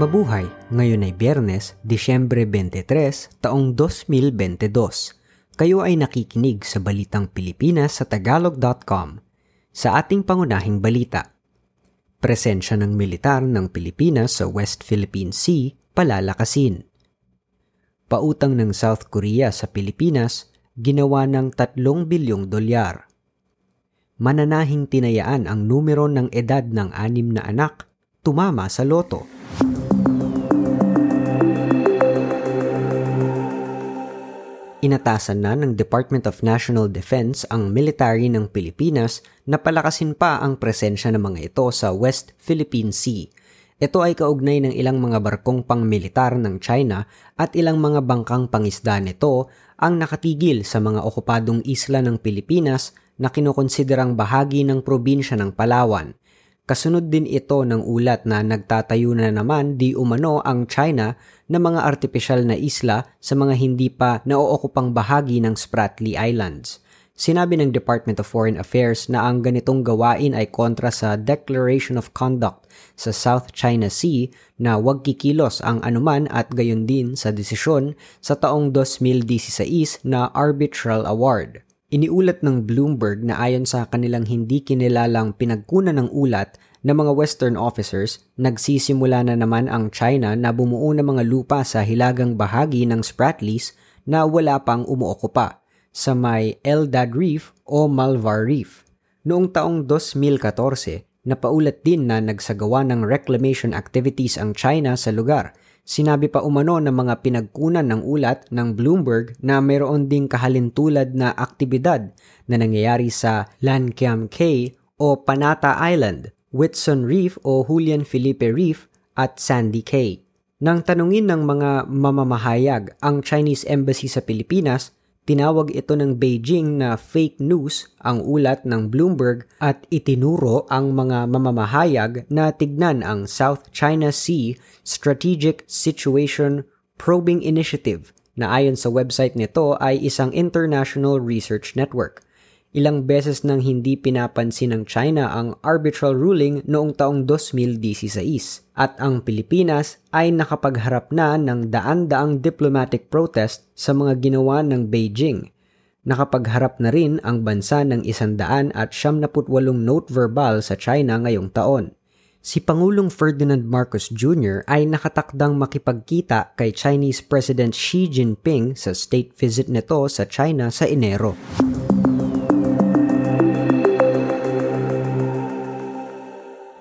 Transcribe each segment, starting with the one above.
Mabuhay, ngayon ay Biyernes, Disyembre 23, taong 2022. Kayo ay nakikinig sa Balitang Pilipinas sa Tagalog.com. Sa ating pangunahing balita, presensya ng militar ng Pilipinas sa West Philippine Sea palalakasin. Pautang ng South Korea sa Pilipinas, ginawa ng 3 bilyong dolyar. Mananahing tinayaan ang numero ng edad ng anim na anak, tumama sa loto. Inatasan na ng Department of National Defense ang military ng Pilipinas na palakasin pa ang presensya ng mga ito sa West Philippine Sea. Ito ay kaugnay ng ilang mga barkong pangmilitar ng China at ilang mga bangkang pangisda nito ang nakatigil sa mga okupadong isla ng Pilipinas na kinukonsiderang bahagi ng probinsya ng Palawan. Kasunod din ito ng ulat na nagtatayo na naman di umano ang China na mga artipisyal na isla sa mga hindi pa naookupang bahagi ng Spratly Islands. Sinabi ng Department of Foreign Affairs na ang ganitong gawain ay kontra sa Declaration of Conduct sa South China Sea na huwag kikilos ang anuman at gayon din sa desisyon sa taong 2016 na Arbitral Award. Iniulat ng Bloomberg na ayon sa kanilang hindi kinilalang pinagkunan ng ulat ng mga Western officers, nagsisimula na naman ang China na bumuo ng mga lupa sa hilagang bahagi ng Spratlys na wala pang umuokupa sa may Eldad Reef o Malvar Reef. Noong taong 2014, napaulat din na nagsagawa ng reclamation activities ang China sa lugar Sinabi pa umano ng mga pinagkunan ng ulat ng Bloomberg na mayroon ding kahalintulad na aktibidad na nangyayari sa Lankiam Cay o Panata Island, Whitson Reef o Julian Felipe Reef at Sandy Cay. Nang tanungin ng mga mamamahayag ang Chinese Embassy sa Pilipinas Tinawag ito ng Beijing na fake news ang ulat ng Bloomberg at itinuro ang mga mamamahayag na tignan ang South China Sea Strategic Situation Probing Initiative na ayon sa website nito ay isang international research network. Ilang beses nang hindi pinapansin ng China ang arbitral ruling noong taong 2016 at ang Pilipinas ay nakapagharap na ng daan-daang diplomatic protest sa mga ginawa ng Beijing. Nakapagharap na rin ang bansa ng isandaan at walong note verbal sa China ngayong taon. Si Pangulong Ferdinand Marcos Jr. ay nakatakdang makipagkita kay Chinese President Xi Jinping sa state visit nito sa China sa Enero.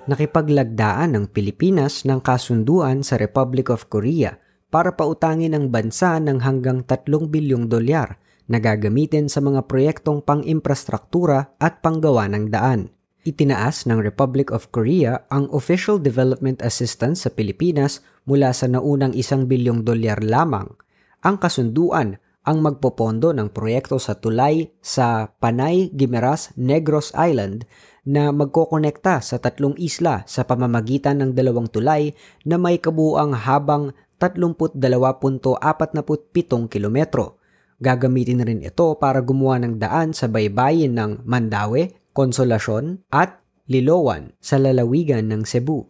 Nakipaglagdaan ng Pilipinas ng kasunduan sa Republic of Korea para pautangin ang bansa ng hanggang 3 bilyong dolyar na gagamitin sa mga proyektong pang-imprastruktura at panggawa ng daan. Itinaas ng Republic of Korea ang official development assistance sa Pilipinas mula sa naunang isang bilyong dolyar lamang. Ang kasunduan ang magpopondo ng proyekto sa tulay sa Panay Gimeras Negros Island na magkokonekta sa tatlong isla sa pamamagitan ng dalawang tulay na may kabuang habang 32.47 kilometro. Gagamitin rin ito para gumawa ng daan sa baybayin ng Mandaue, Konsolasyon at Lilowan sa lalawigan ng Cebu.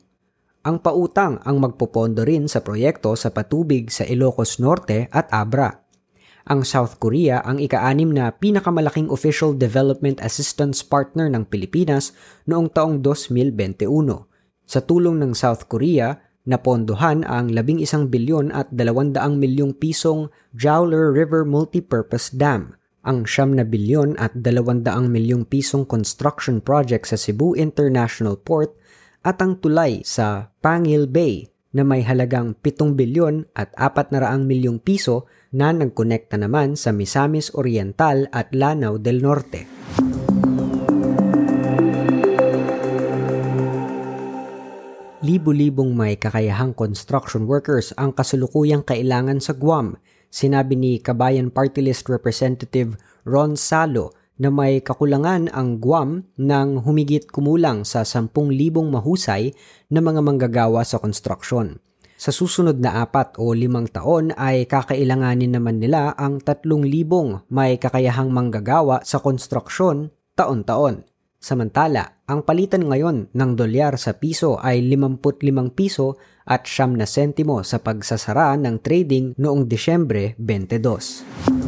Ang pautang ang magpopondo rin sa proyekto sa patubig sa Ilocos Norte at Abra ang South Korea ang ika-anim na pinakamalaking official development assistance partner ng Pilipinas noong taong 2021. Sa tulong ng South Korea, napondohan ang 11 bilyon at 200 milyong pisong Jowler River Multipurpose Dam, ang siyam na bilyon at 200 milyong pisong construction project sa Cebu International Port at ang tulay sa Pangil Bay na may halagang 7 bilyon at 400 milyong piso na nagkonekta naman sa Misamis Oriental at Lanao del Norte. Libo-libong may kakayahang construction workers ang kasulukuyang kailangan sa Guam, sinabi ni Kabayan Party List Representative Ron Salo na may kakulangan ang Guam ng humigit kumulang sa 10,000 mahusay na mga manggagawa sa konstruksyon. Sa susunod na apat o limang taon ay kakailanganin naman nila ang 3,000 may kakayahang manggagawa sa konstruksyon taon-taon. Samantala, ang palitan ngayon ng dolyar sa piso ay 55 piso at siyam na sentimo sa pagsasara ng trading noong Disyembre 22.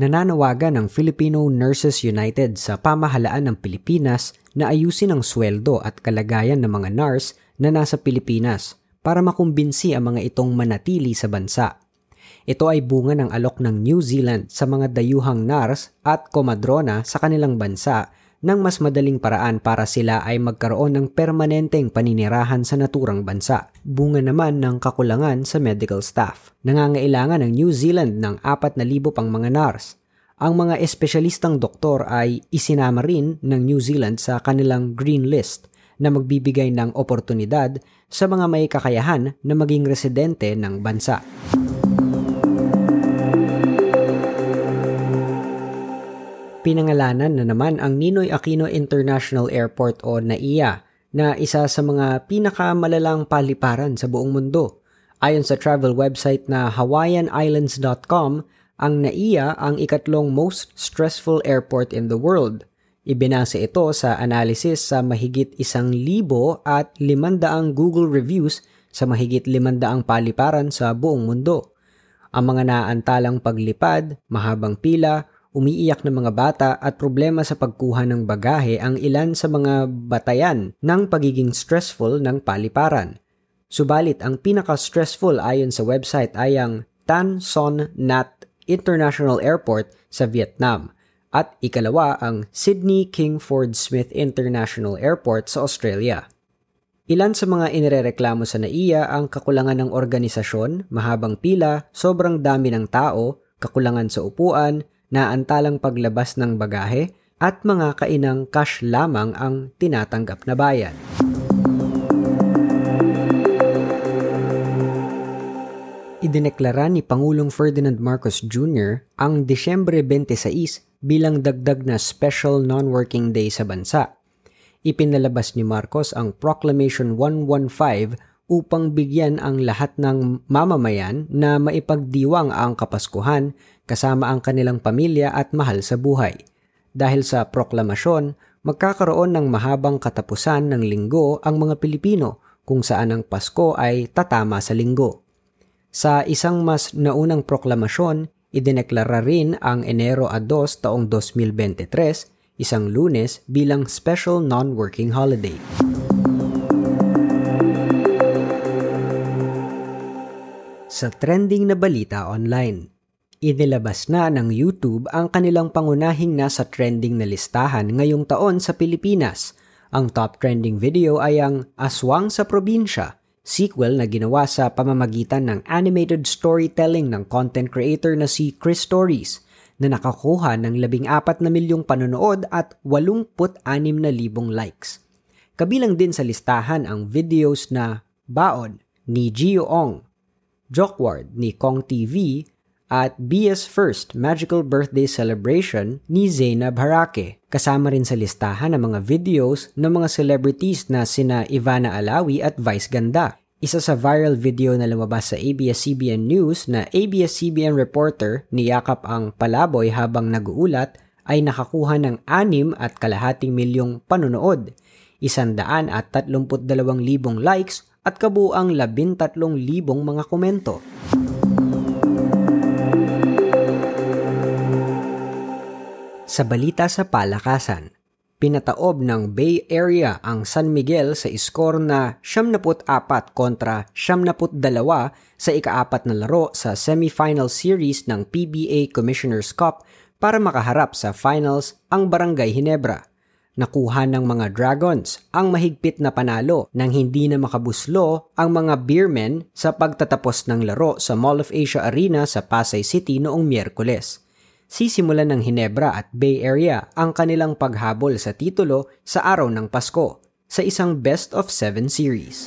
Nananawagan ng Filipino Nurses United sa pamahalaan ng Pilipinas na ayusin ang sweldo at kalagayan ng mga nurse na nasa Pilipinas para makumbinsi ang mga itong manatili sa bansa. Ito ay bunga ng alok ng New Zealand sa mga dayuhang NARS at komadrona sa kanilang bansa ng mas madaling paraan para sila ay magkaroon ng permanenteng paninirahan sa naturang bansa. Bunga naman ng kakulangan sa medical staff. Nangangailangan ng New Zealand ng 4,000 pang mga NARS. Ang mga espesyalistang doktor ay isinama rin ng New Zealand sa kanilang green list na magbibigay ng oportunidad sa mga may kakayahan na maging residente ng bansa. Pinangalanan na naman ang Ninoy Aquino International Airport o NAIA na isa sa mga pinakamalalang paliparan sa buong mundo. Ayon sa travel website na hawaiianislands.com, ang NAIA ang ikatlong most stressful airport in the world. Ibinase ito sa analysis sa mahigit isang libo at limandaang Google reviews sa mahigit limandaang paliparan sa buong mundo. Ang mga naantalang paglipad, mahabang pila, umiiyak na mga bata at problema sa pagkuha ng bagahe ang ilan sa mga batayan ng pagiging stressful ng paliparan. Subalit ang pinaka-stressful ayon sa website ay ang Tan Son Nhat International Airport sa Vietnam at ikalawa ang Sydney King Ford Smith International Airport sa Australia. Ilan sa mga inirereklamo sa NAIA ang kakulangan ng organisasyon, mahabang pila, sobrang dami ng tao, kakulangan sa upuan, na antalang paglabas ng bagahe at mga kainang cash lamang ang tinatanggap na bayan. Idineklara ni Pangulong Ferdinand Marcos Jr. ang Disyembre 26 bilang dagdag na special non-working day sa bansa. Ipinalabas ni Marcos ang Proclamation 115 upang bigyan ang lahat ng mamamayan na maipagdiwang ang Kapaskuhan kasama ang kanilang pamilya at mahal sa buhay. Dahil sa proklamasyon, magkakaroon ng mahabang katapusan ng linggo ang mga Pilipino kung saan ang Pasko ay tatama sa linggo. Sa isang mas naunang proklamasyon, idineklara rin ang Enero a 2 taong 2023, isang lunes bilang special non-working holiday. Sa trending na balita online, inilabas na ng YouTube ang kanilang pangunahing nasa trending na listahan ngayong taon sa Pilipinas. Ang top trending video ay ang Aswang sa Probinsya, sequel na ginawa sa pamamagitan ng animated storytelling ng content creator na si Chris Stories na nakakuha ng 14 na milyong panonood at 86 na libong likes. Kabilang din sa listahan ang videos na Baon ni Gio Ong, Jockward ni Kong TV at BS First Magical Birthday Celebration ni Zainab Harake. Kasama rin sa listahan ng mga videos ng mga celebrities na sina Ivana Alawi at Vice Ganda. Isa sa viral video na lumabas sa ABS-CBN News na ABS-CBN reporter niyakap ang palaboy habang naguulat ay nakakuha ng anim at kalahating milyong panonood, isandaan at 32,000 likes at kabuang 13,000 mga komento. Sa balita sa palakasan, pinataob ng Bay Area ang San Miguel sa iskor na 74 kontra 72 sa ikaapat na laro sa semifinal series ng PBA Commissioner's Cup para makaharap sa finals ang Barangay Hinebra nakuha ng mga Dragons ang mahigpit na panalo nang hindi na makabuslo ang mga Beermen sa pagtatapos ng laro sa Mall of Asia Arena sa Pasay City noong Miyerkules. Sisimulan ng Hinebra at Bay Area ang kanilang paghabol sa titulo sa araw ng Pasko sa isang best of seven series.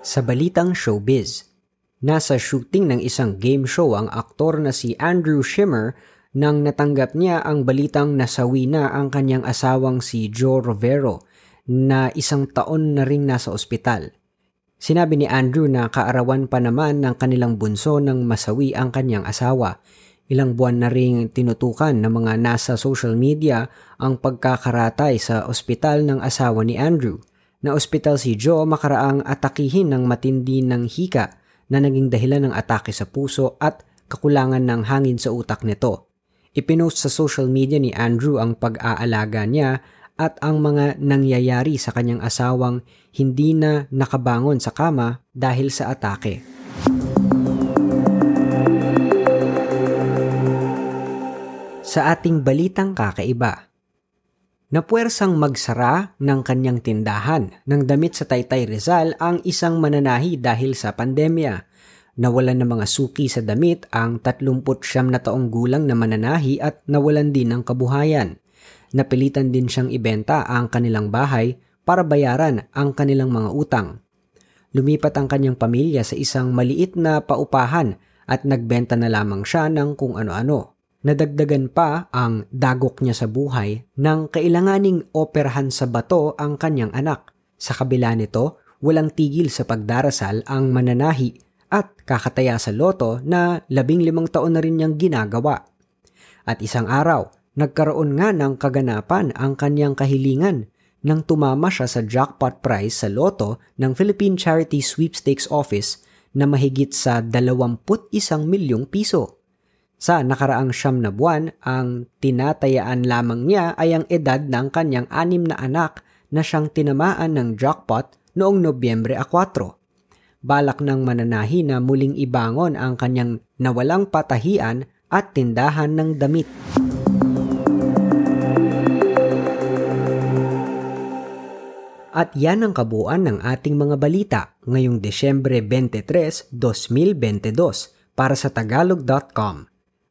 Sa balitang showbiz, Nasa shooting ng isang game show ang aktor na si Andrew Shimmer nang natanggap niya ang balitang nasawi na ang kanyang asawang si Joe Rovero na isang taon na ring nasa ospital. Sinabi ni Andrew na kaarawan pa naman ng kanilang bunso ng masawi ang kanyang asawa. Ilang buwan na ring tinutukan ng mga nasa social media ang pagkakaratay sa ospital ng asawa ni Andrew. Na ospital si Joe makaraang atakihin ng matindi ng hika na naging dahilan ng atake sa puso at kakulangan ng hangin sa utak nito. Ipinost sa social media ni Andrew ang pag-aalaga niya at ang mga nangyayari sa kanyang asawang hindi na nakabangon sa kama dahil sa atake. Sa ating balitang kakaiba, Napuwersang magsara ng kanyang tindahan ng damit sa Taytay Rizal ang isang mananahi dahil sa pandemya. Nawalan ng mga suki sa damit ang 39 na taong gulang na mananahi at nawalan din ng kabuhayan. Napilitan din siyang ibenta ang kanilang bahay para bayaran ang kanilang mga utang. Lumipat ang kanyang pamilya sa isang maliit na paupahan at nagbenta na lamang siya ng kung ano-ano. Nadagdagan pa ang dagok niya sa buhay nang kailanganing operahan sa bato ang kanyang anak. Sa kabila nito, walang tigil sa pagdarasal ang mananahi at kakataya sa loto na labing limang taon na rin niyang ginagawa. At isang araw, Nagkaroon nga ng kaganapan ang kanyang kahilingan nang tumama siya sa jackpot prize sa loto ng Philippine Charity Sweepstakes Office na mahigit sa 21 milyong piso. Sa nakaraang siyam na buwan, ang tinatayaan lamang niya ay ang edad ng kanyang anim na anak na siyang tinamaan ng jackpot noong Nobyembre 4. Balak ng mananahi na muling ibangon ang kanyang nawalang patahian at tindahan ng damit. At yan ang kabuuan ng ating mga balita ngayong Desyembre 23, 2022 para sa tagalog.com.